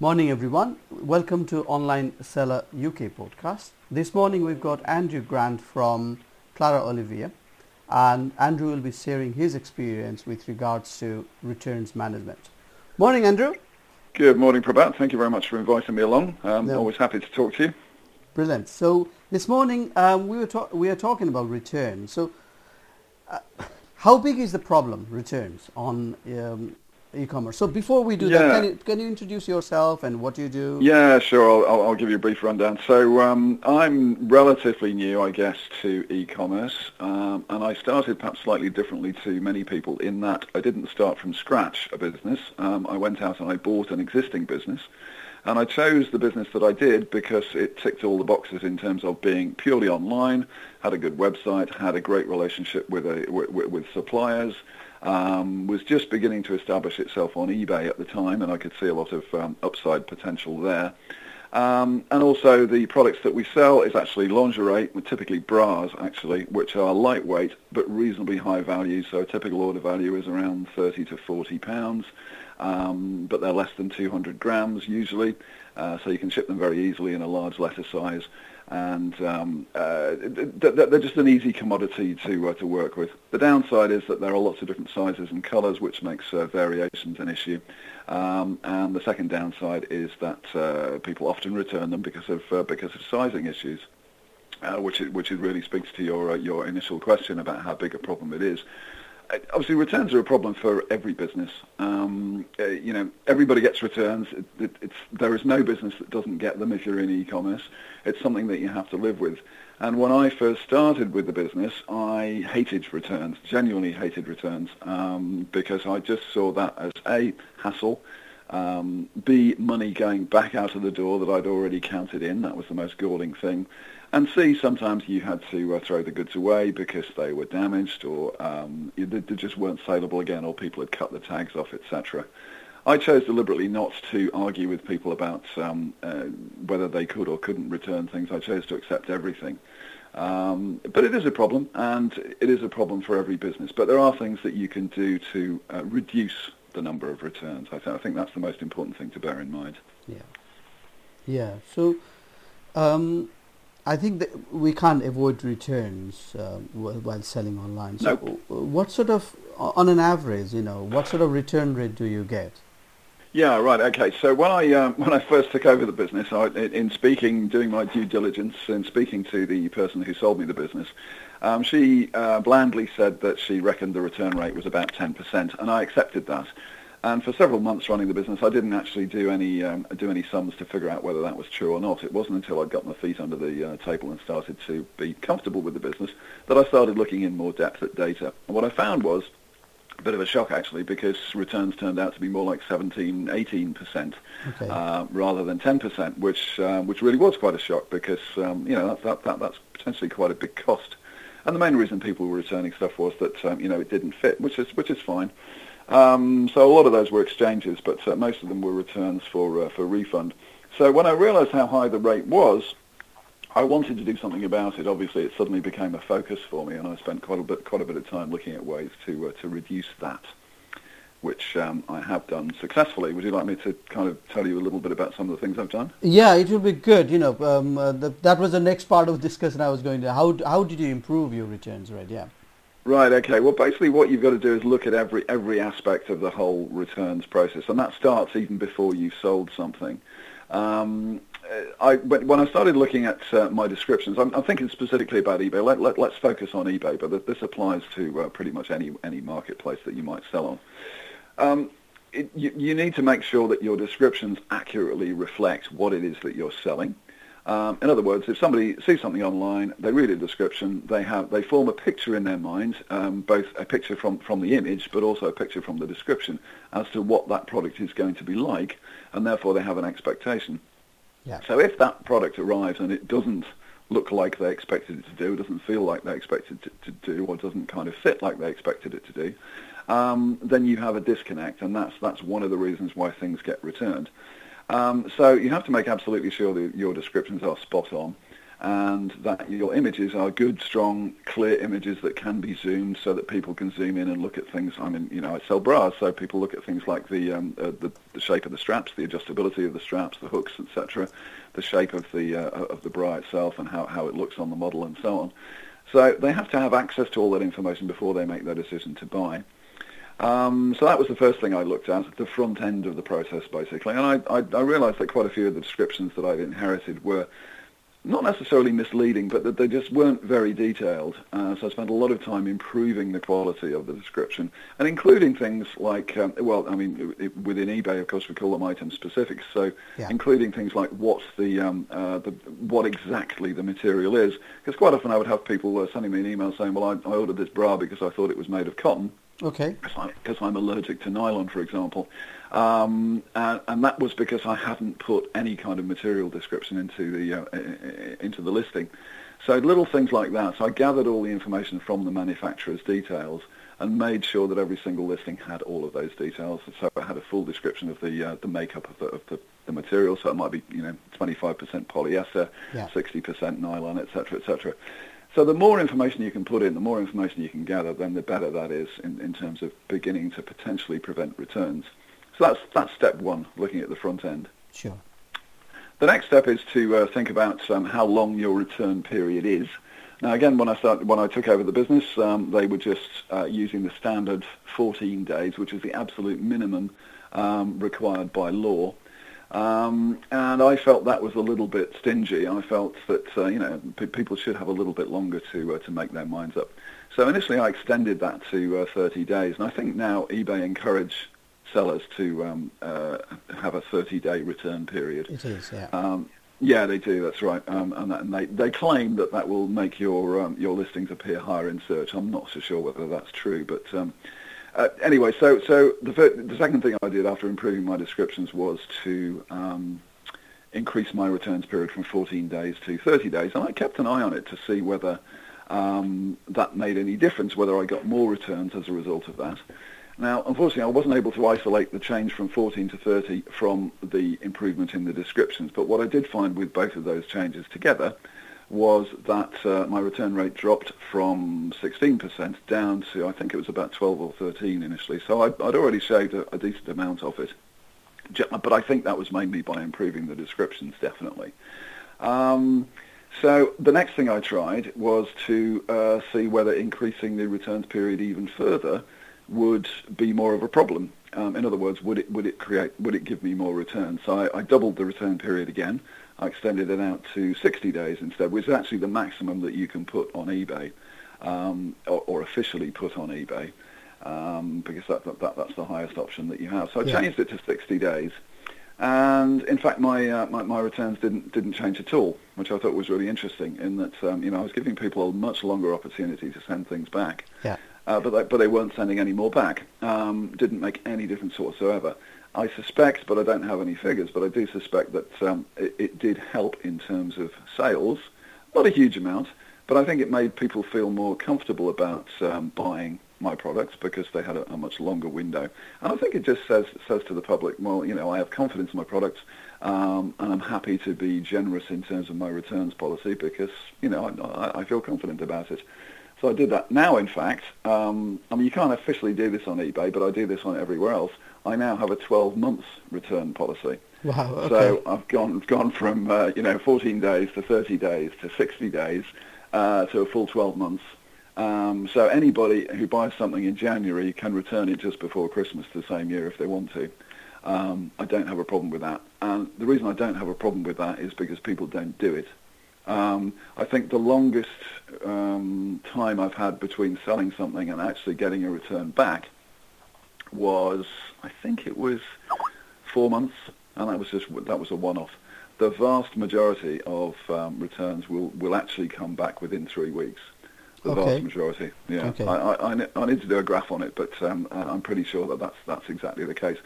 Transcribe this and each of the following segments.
Morning, everyone. Welcome to Online Seller UK podcast. This morning we've got Andrew Grant from Clara Olivia, and Andrew will be sharing his experience with regards to returns management. Morning, Andrew. Good morning, Prabhat. Thank you very much for inviting me along. Um, no. Always happy to talk to you. Brilliant. So this morning um, we were ta- we are talking about returns. So uh, how big is the problem returns on um, e-commerce. So before we do yeah. that, can you, can you introduce yourself and what you do? Yeah, sure. I'll, I'll give you a brief rundown. So um, I'm relatively new, I guess, to e-commerce, um, and I started perhaps slightly differently to many people in that I didn't start from scratch a business. Um, I went out and I bought an existing business. And I chose the business that I did because it ticked all the boxes in terms of being purely online, had a good website, had a great relationship with, a, with, with suppliers, um, was just beginning to establish itself on eBay at the time, and I could see a lot of um, upside potential there. Um, and also the products that we sell is actually lingerie, typically bras actually, which are lightweight but reasonably high value. So a typical order value is around 30 to 40 pounds, um, but they're less than 200 grams usually. Uh, so you can ship them very easily in a large letter size and um, uh, they're just an easy commodity to uh, to work with. The downside is that there are lots of different sizes and colours, which makes uh, variations an issue. Um, and the second downside is that uh, people often return them because of uh, because of sizing issues, uh, which which really speaks to your your initial question about how big a problem it is obviously returns are a problem for every business. Um, uh, you know, everybody gets returns. It, it, there is no business that doesn't get them if you're in e-commerce. It's something that you have to live with. And when I first started with the business, I hated returns, genuinely hated returns, um, because I just saw that as a hassle, um, b money going back out of the door that I'd already counted in. That was the most galling thing. And C, sometimes you had to uh, throw the goods away because they were damaged or um, they, they just weren't saleable again or people had cut the tags off, etc. I chose deliberately not to argue with people about um, uh, whether they could or couldn't return things. I chose to accept everything. Um, but it is a problem, and it is a problem for every business. But there are things that you can do to uh, reduce the number of returns. I, th- I, think that's the most important thing to bear in mind. Yeah. Yeah. So um, I think that we can't avoid returns uh, while selling online. So, nope. what sort of, on an average, you know, what sort of return rate do you get? Yeah, right. Okay. So when I um, when I first took over the business, I, in speaking, doing my due diligence, and speaking to the person who sold me the business, um, she uh, blandly said that she reckoned the return rate was about 10%, and I accepted that. And for several months running the business, I didn't actually do any um, do any sums to figure out whether that was true or not. It wasn't until I'd got my feet under the uh, table and started to be comfortable with the business that I started looking in more depth at data. And what I found was a bit of a shock actually because returns turned out to be more like 17, 18 percent okay. uh, rather than 10 percent, which uh, which really was quite a shock because um, you know that, that, that, that's potentially quite a big cost. And the main reason people were returning stuff was that um, you know it didn't fit, which is which is fine. Um, so a lot of those were exchanges, but uh, most of them were returns for uh, for refund. So when I realised how high the rate was, I wanted to do something about it. Obviously, it suddenly became a focus for me, and I spent quite a bit quite a bit of time looking at ways to uh, to reduce that, which um, I have done successfully. Would you like me to kind of tell you a little bit about some of the things I've done? Yeah, it would be good. You know, um, uh, the, that was the next part of discussion I was going to. How how did you improve your returns rate? Yeah. Right. Okay. Well, basically, what you've got to do is look at every every aspect of the whole returns process, and that starts even before you've sold something. Um, I, when I started looking at uh, my descriptions, I'm, I'm, thinking specifically about eBay. Let, let, us focus on eBay, but this applies to uh, pretty much any any marketplace that you might sell on. Um, it, you, you, need to make sure that your descriptions accurately reflect what it is that you're selling. Um, in other words, if somebody sees something online, they read a description, they have they form a picture in their mind, um, both a picture from, from the image, but also a picture from the description as to what that product is going to be like, and therefore they have an expectation. Yeah. So if that product arrives and it doesn't look like they expected it to do, it doesn't feel like they expected it to do, or doesn't kind of fit like they expected it to do, um, then you have a disconnect, and that's that's one of the reasons why things get returned. Um, so you have to make absolutely sure that your descriptions are spot on. and that your images are good, strong, clear images that can be zoomed so that people can zoom in and look at things. I mean, you know, I sell bras, so people look at things like the um, uh, the, the, shape of the straps, the adjustability of the straps, the hooks, etc., the shape of the uh, of the bra itself, and how, how it looks on the model, and so on. So they have to have access to all that information before they make their decision to buy. Um, so that was the first thing I looked at, the front end of the process, basically. And I, I, I realized that quite a few of the descriptions that I'd inherited were not necessarily misleading, but that they just weren't very detailed. Uh, so I spent a lot of time improving the quality of the description, and including things like, um, well, I mean, it, within eBay, of course, we call them item specifics. So yeah. including things like what the, um, uh, the what exactly the material is, because quite often I would have people uh, sending me an email saying, well, I, I ordered this bra because I thought it was made of cotton. Okay. Because I'm allergic to nylon, for example. Um, and, and, that was because I hadn't put any kind of material description into the uh, into the listing. So little things like that. So I gathered all the information from the manufacturer's details and made sure that every single listing had all of those details. So I had a full description of the uh, the makeup of the, of the, the material. So it might be you know 25% polyester, yeah. 60% nylon, etc., etc. So the more information you can put in, the more information you can gather, then the better that is in, in terms of beginning to potentially prevent returns. So that's, that's step one, looking at the front end. Sure. The next step is to uh, think about um, how long your return period is. Now, again, when I started, when I took over the business, um, they were just uh, using the standard 14 days, which is the absolute minimum um, required by law. Um, and I felt that was a little bit stingy. I felt that uh, you know p- people should have a little bit longer to uh, to make their minds up. So initially, I extended that to uh, 30 days, and I think now eBay encourage sellers to um, uh, have a 30-day return period. It is, yeah. Um, yeah, they do. That's right, um, and, that, and, they they claim that that will make your um, your listings appear higher in search. I'm not so sure whether that's true, but um, uh, anyway, so so the the second thing I did after improving my descriptions was to um, increase my returns period from 14 days to 30 days, and I kept an eye on it to see whether um, that made any difference, whether I got more returns as a result of that. Now, unfortunately, I wasn't able to isolate the change from 14 to 30 from the improvement in the descriptions, but what I did find with both of those changes together was that uh, my return rate dropped from 16% down to, I think it was about 12 or 13 initially. So I'd, I'd already shaved a, a, decent amount of it. But I think that was mainly by improving the descriptions, definitely. Um, so the next thing I tried was to uh, see whether increasing the returns period even further would be more of a problem. Um, in other words, would it would it create would it give me more returns? So I, I doubled the return period again. I extended it out to 60 days instead, which is actually the maximum that you can put on eBay, um, or, or, officially put on eBay, um, because that, that, that's the highest option that you have. So I yeah. changed it to 60 days, and in fact, my, uh, my, my returns didn't didn't change at all, which I thought was really interesting. In that, um, you know, I was giving people a much longer opportunity to send things back. Yeah. Uh, but they, but they weren't sending any more back. Um, didn't make any difference whatsoever. I suspect, but I don't have any figures, but I do suspect that um, it, it, did help in terms of sales. Not a huge amount, but I think it made people feel more comfortable about um, buying my products because they had a, a, much longer window. And I think it just says says to the public, well, you know, I have confidence in my products, um, and I'm happy to be generous in terms of my returns policy because, you know, I, I feel confident about it. So I did that. Now, in fact, um, I mean, you can't officially do this on eBay, but I do this on everywhere else. I now have a 12 months return policy. Wow. Okay. So I've gone gone from uh, you know 14 days to 30 days to 60 days uh, to a full 12 months. Um, so anybody who buys something in January can return it just before Christmas the same year if they want to. Um, I don't have a problem with that. And the reason I don't have a problem with that is because people don't do it. Um, I think the longest um, time I've had between selling something and actually getting a return back was, I think it was four months, and that was just that was a one-off. The vast majority of um, returns will, will actually come back within three weeks. The okay. vast majority, yeah. Okay. I, I, I, need to do a graph on it, but um, I'm pretty sure that that's, that's exactly the case.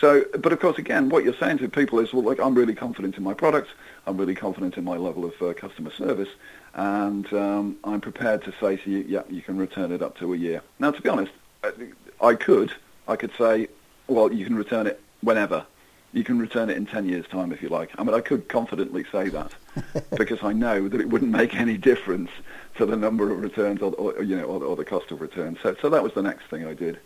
So, but of course, again, what you're saying to people is, well, look, I'm really confident in my product. I'm really confident in my level of uh, customer service, and um, I'm prepared to say to you, yeah, you can return it up to a year. Now, to be honest, I could, I could say, well, you can return it whenever. you can return it in 10 years' time if you like. I mean, I could confidently say that because I know that it wouldn't make any difference to the number of returns or, or you know, or, or, the cost of returns. So, so that was the next thing I did.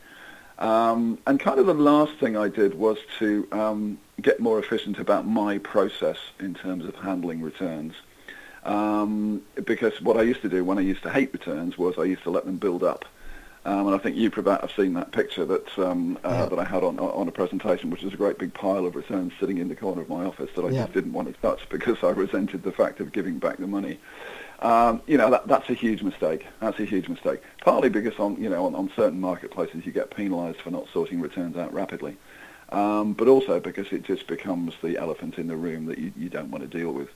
Um, and kind of the last thing I did was to um, get more efficient about my process in terms of handling returns. Um, because what I used to do when I used to hate returns was I used to let them build up. Um, and I think you, Prabhat, have seen that picture that um, uh, yeah. that I had on on a presentation, which is a great big pile of returns sitting in the corner of my office that I yeah. just didn't want to touch because I resented the fact of giving back the money. Um, you know, that, that's a huge mistake. That's a huge mistake. Partly because on you know on, on certain marketplaces you get penalised for not sorting returns out rapidly, um, but also because it just becomes the elephant in the room that you, you don't want to deal with.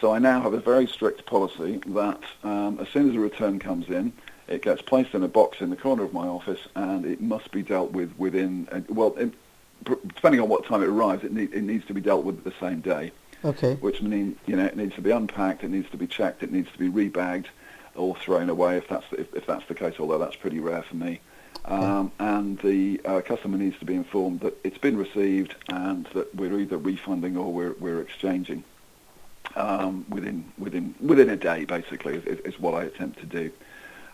So I now have a very strict policy that um, as soon as a return comes in, it gets placed in a box in the corner of my office, and it must be dealt with within. Uh, well, it, depending on what time it arrives, it, need, it needs to be dealt with the same day. Okay. Which means you know it needs to be unpacked, it needs to be checked, it needs to be rebagged, or thrown away if that's if, if that's the case. Although that's pretty rare for me. Um, and the uh, customer needs to be informed that it's been received and that we're either refunding or we're, we're exchanging um, within within within a day. Basically, is, is what I attempt to do.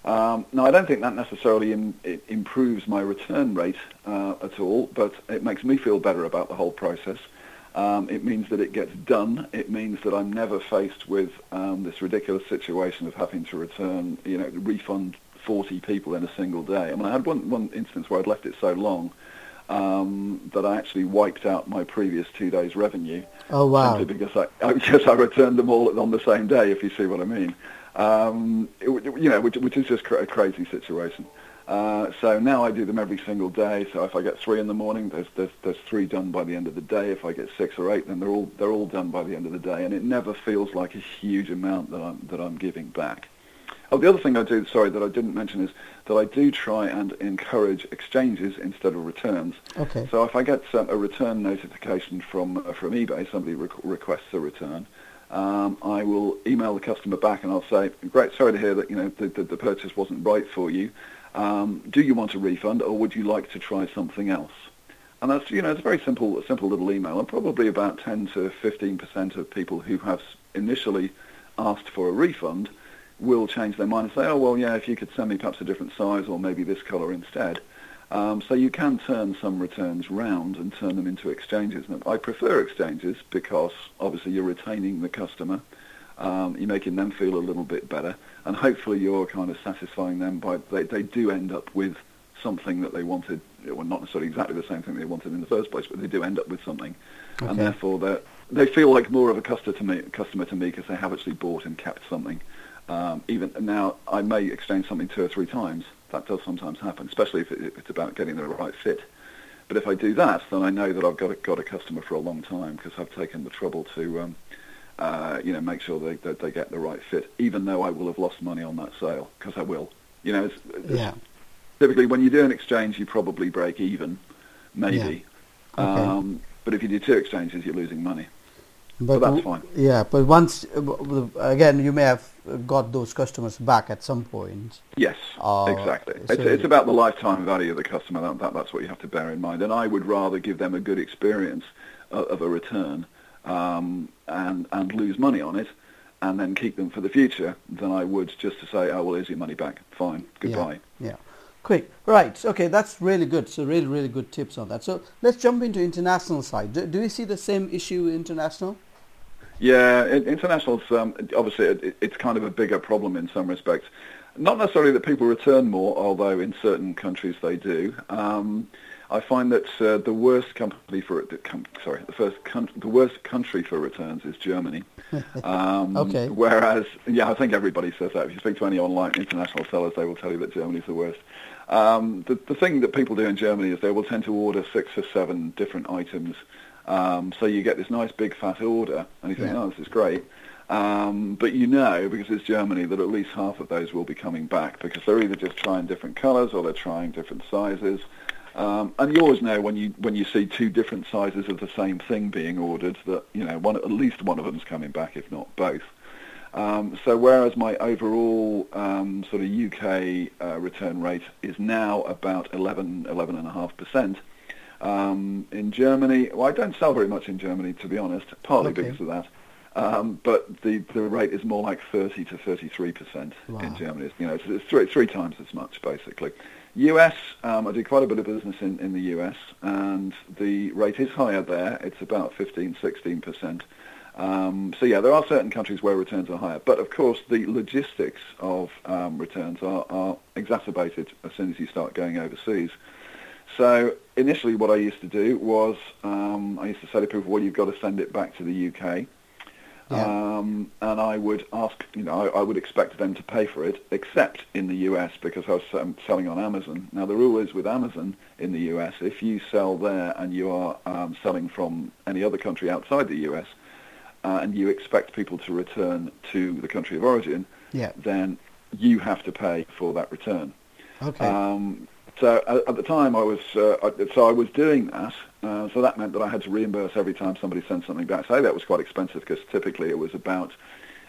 Um, now, I don't think that necessarily in, improves my return rate uh, at all, but it makes me feel better about the whole process. Um, it means that it gets done. It means that I'm never faced with um, this ridiculous situation of having to return, you know, refund 40 people in a single day. I mean, I had one, one instance where I'd left it so long um, that I actually wiped out my previous two days' revenue. Oh wow! Simply because I, I, yes, I returned them all on the same day. If you see what I mean. Um, it, you know, which, which is just a crazy situation. Uh, so now I do them every single day. So if I get three in the morning, there's, there's, there's three done by the end of the day. If I get six or eight, then they're all they're all done by the end of the day, and it never feels like a huge amount that I'm that I'm giving back. Oh, the other thing I do, sorry, that I didn't mention is that I do try and encourage exchanges instead of returns. Okay. So if I get um, a return notification from uh, from eBay, somebody re- requests a return um, I will email the customer back and I'll say, great, sorry to hear that you know the, the, the purchase wasn't right for you. Um, do you want a refund or would you like to try something else? And that's you know it's a very simple simple little email, and probably about 10 to 15 percent of people who have initially asked for a refund will change their mind and say, oh well, yeah, if you could send me perhaps a different size or maybe this colour instead. Um, so you can turn some returns round and turn them into exchanges. Now, I prefer exchanges because obviously you're retaining the customer, um, you're making them feel a little bit better, and hopefully you're kind of satisfying them by they, they do end up with something that they wanted, well not necessarily exactly the same thing they wanted in the first place, but they do end up with something, okay. and therefore they they feel like more of a customer to me, customer to me because they have actually bought and kept something. Um, even now, I may exchange something two or three times, that does sometimes happen, especially if, it's about getting the right fit. But if I do that, then I know that I've got a, got a customer for a long time because I've taken the trouble to, um, uh, you know, make sure they, that they get the right fit, even though I will have lost money on that sale because I will. You know, it's, it's yeah. typically when you do an exchange, you probably break even, maybe. Yeah. Okay. Um, but if you do two exchanges, you're losing money. But, that's fine. Yeah, but once uh, again, you may have got those customers back at some point. Yes, uh, exactly. So it's, it's, about the lifetime value of the customer. That, that, that's what you have to bear in mind. And I would rather give them a good experience of, of a return um, and and lose money on it, and then keep them for the future than I would just to say, oh well, here's your money back. Fine, goodbye. Yeah. yeah. Quick. Right. Okay. That's really good. So really, really good tips on that. So let's jump into international side. Do, do you see the same issue international? Yeah, international's um, obviously it, it's kind of a bigger problem in some respects. Not necessarily that people return more, although in certain countries they do. Um, I find that uh, the worst company for it, com- sorry, the first con- the worst country for returns is Germany. Um, okay. Whereas, yeah, I think everybody says that. If you speak to any online international sellers, they will tell you that Germany's the worst. Um, the, the thing that people do in Germany is they will tend to order six or seven different items um, so you get this nice big fat order, and you think, yeah. oh, this is great. Um, but you know, because it's Germany, that at least half of those will be coming back because they're either just trying different colours or they're trying different sizes. Um, and you always know when you when you see two different sizes of the same thing being ordered that you know one at least one of them's coming back, if not both. Um, so whereas my overall um, sort of UK uh, return rate is now about 11, 11.5 percent, Um, in Germany, well, I don't sell very much in Germany, to be honest, partly Okay. because of that. Um, but the, the rate is more like 30 to 33 percent Wow. in Germany. It's, You know, it's, it's three, three times as much, basically. US, um, I do quite a bit of business in, in the US, and the rate is higher there. It's about 15, 16 percent. Um, so yeah, there are certain countries where returns are higher, but of course the logistics of um, returns are, are exacerbated as soon as you start going overseas. So initially, what I used to do was um, I used to say to people, "Well, you've got to send it back to the UK." Yeah. Um, and I would ask, you know, I, I would expect them to pay for it, except in the US because I was um, selling on Amazon. Now the rule is with Amazon in the US, if you sell there and you are um, selling from any other country outside the US, uh, and you expect people to return to the country of origin, Yeah. then you have to pay for that return. Okay. Um, so at, at the time, I was uh, I, so I was doing that. Uh, so that meant that I had to reimburse every time somebody sent something back. So that was quite expensive because typically it was about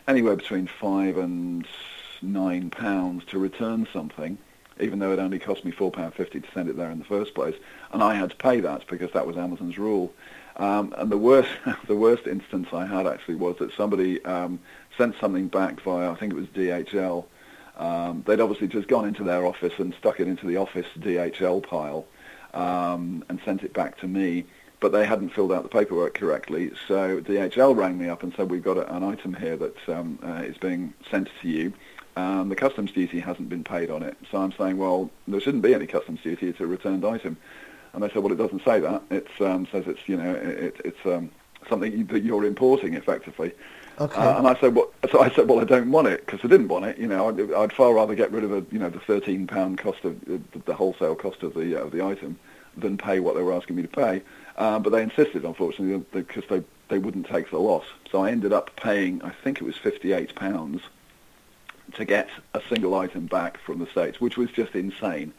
anywhere between five and nine pounds to return something, even though it only cost me four pound fifty to send it there in the first place, and I had to pay that because that was Amazon's rule. Um, and the worst, the worst instance I had actually was that somebody um, sent something back via, I think it was DHL. Um, they'd obviously just gone into their office and stuck it into the office DHL pile um, and sent it back to me, but they hadn't filled out the paperwork correctly. So DHL rang me up and said, we've got a, an item here that um, uh, is being sent to you. Um, the customs duty hasn't been paid on it. So I'm saying, well, there shouldn't be any customs duty. It's a returned item. And they said, well, it doesn't say that. It um, says it's, you know, it, it's um, something that you're importing effectively. Okay. Uh, and I said, well, so I said, well, I don't want it because I didn't want it. You know, I'd, I'd far rather get rid of a, you know, the thirteen pound cost of the, the wholesale cost of the uh, of the item than pay what they were asking me to pay. Uh, but they insisted, unfortunately, because they they wouldn't take the loss. So I ended up paying, I think it was fifty eight pounds to get a single item back from the states, which was just insane.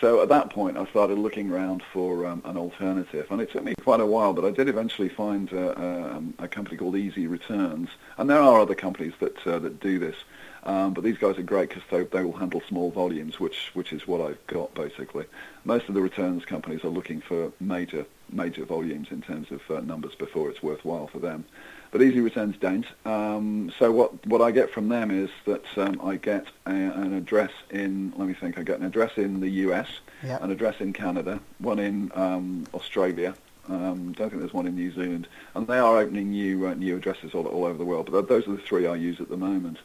So at that point, I started looking around for um, an alternative, and it took me quite a while, but I did eventually find uh, um, a company called Easy Returns, and there are other companies that uh, that do this, um, but these guys are great because they, they will handle small volumes, which which is what I've got basically. Most of the returns companies are looking for major major volumes in terms of uh, numbers before it's worthwhile for them. But Easy Returns don't. Um, so what, what I get from them is that um, I get a, an address in, let me think, I get an address in the US, Yeah. an address in Canada, one in um, Australia. Um, don't think there's one in New Zealand, and they are opening new uh, new addresses all, all over the world. But those are the three I use at the moment.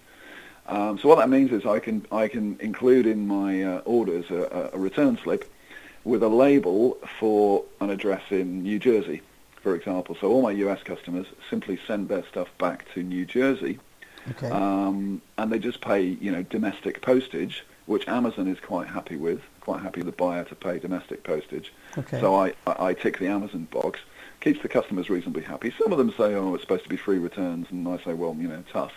Um, so what that means is I can I can include in my uh, orders a a return slip with a label for an address in New Jersey, for example. So all my US customers simply send their stuff back to New Jersey, okay. um, and they just pay you know domestic postage, which Amazon is quite happy with, quite happy the buyer to pay domestic postage. okay. So I, I I tick the Amazon box, keeps the customers reasonably happy. Some of them say, oh, it's supposed to be free returns, and I say, well, you know, tough.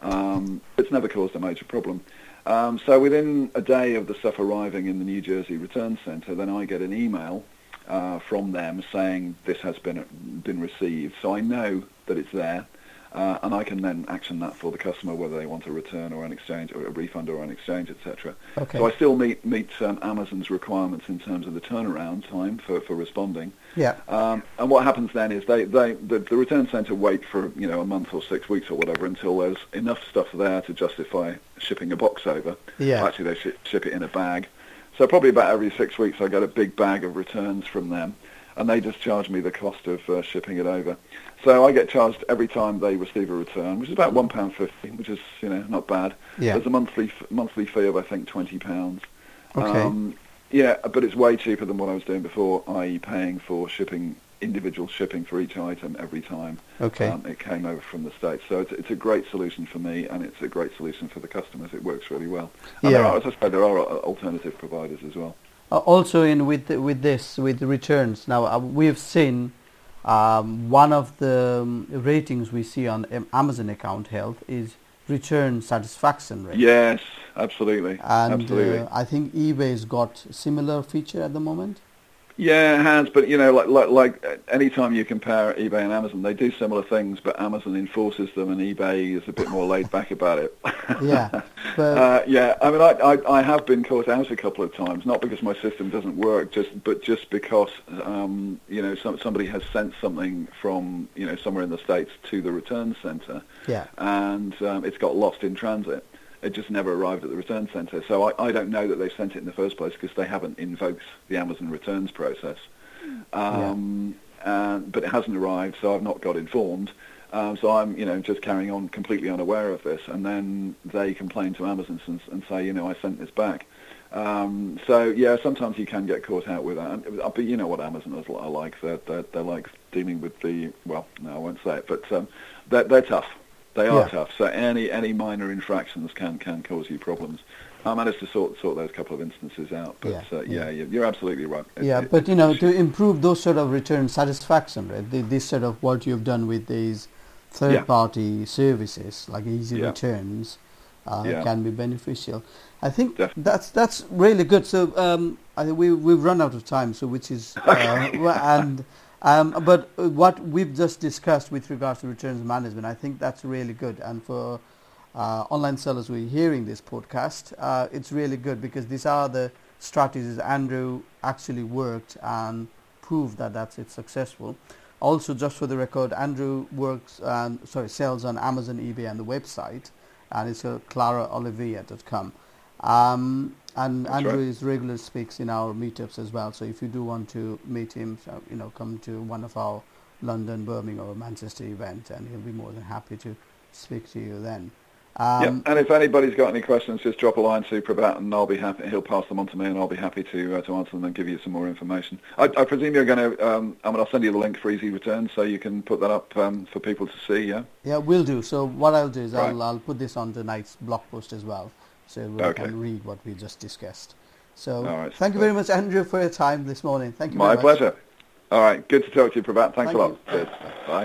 Um, it's never caused a major problem. Um, so within a day of the stuff arriving in the New Jersey return center, then I get an email uh, from them saying this has been been received. So I know that it's there, uh, and I can then action that for the customer, whether they want a return or an exchange, or a refund or an exchange, etc. okay. So I still meet meet um, Amazon's requirements in terms of the turnaround time for, for responding. yeah. Um, and what happens then is they, they the, the return centre wait for you know a month or six weeks or whatever until there's enough stuff there to justify shipping a box over. Yeah. Actually, they ship, ship it in a bag. So probably about every six weeks I get a big bag of returns from them, and they just charge me the cost of uh, shipping it over. So I get charged every time they receive a return, which is about one pound fifty, which is you know not bad. Yeah. There's a monthly f- monthly fee of I think twenty pounds. Okay. Um, yeah, but it's way cheaper than what I was doing before, i.e. paying for shipping, individual shipping for each item every time Okay. um, it came over from the States. So it's, it's a great solution for me and it's a great solution for the customers. It works really well. And there Yeah. are, as I said, there are uh, alternative providers as well. Uh, also, in with with this with the returns now, uh, we've seen um, one of the um, ratings we see on um, Amazon account health is return satisfaction rate. Yes, absolutely. And absolutely. uh, I think eBay's got similar feature at the moment. Yeah, it has, but you know, like like like anytime you compare eBay and Amazon, they do similar things, but Amazon enforces them, and eBay is a bit more laid back about it. yeah, but... uh, yeah. I mean, I, I I have been caught out a couple of times, not because my system doesn't work, just but just because um, you know some, somebody has sent something from you know somewhere in the states to the return center, yeah, and um, it's got lost in transit it just never arrived at the return center. So I, I don't know that they've sent it in the first place because they haven't invoked the Amazon returns process. Um, yeah. and, but it hasn't arrived, so I've not got informed. Um, so I'm, you know, just carrying on completely unaware of this. And then they complain to Amazon and, and say, you know, I sent this back. Um, so yeah, sometimes you can get caught out with that. But you know what Amazon are like. They're, they're, they're like dealing with the, well, no, I won't say it, but um, they're, they're tough. They are yeah. tough. So any any minor infractions can can cause you problems. I managed to sort sort those couple of instances out, but yeah, uh, yeah, yeah. you're absolutely right. It, yeah, it, but you know, to improve those sort of return satisfaction, right? The, this sort of what you've done with these third-party services like Easy Returns uh, can be beneficial. I think Definitely. that's that's really good. So um, I we we've run out of time, so which is uh, and um, but what we've just discussed with regards to returns management, I think that's really good. And for uh, online sellers who are hearing this podcast, uh, it's really good because these are the strategies Andrew actually worked and proved that that's it successful. Also, just for the record, Andrew works, um, sorry, sells on Amazon, eBay, and the website, and it's uh, claraolivia.com. Um, and That's Andrew right. is regular speaks in our meetups as well. So if you do want to meet him, so, you know, come to one of our London, Birmingham, or Manchester event, and he'll be more than happy to speak to you then. Um, yeah, and if anybody's got any questions, just drop a line to Prabhat, and I'll be happy. He'll pass them on to me, and I'll be happy to uh, to answer them and give you some more information. I, I presume you're going to. Um, I mean, I'll send you the link for Easy Return, so you can put that up um, for people to see. Yeah. Yeah, we'll do. So what I'll do is right. I'll I'll put this on tonight's blog post as well so we okay. can read what we just discussed. So right, thank you very much, Andrew, for your time this morning. Thank you very much. My pleasure. All right. Good to talk to you, Prabhat. Thanks thank a lot. Cheers. Bye.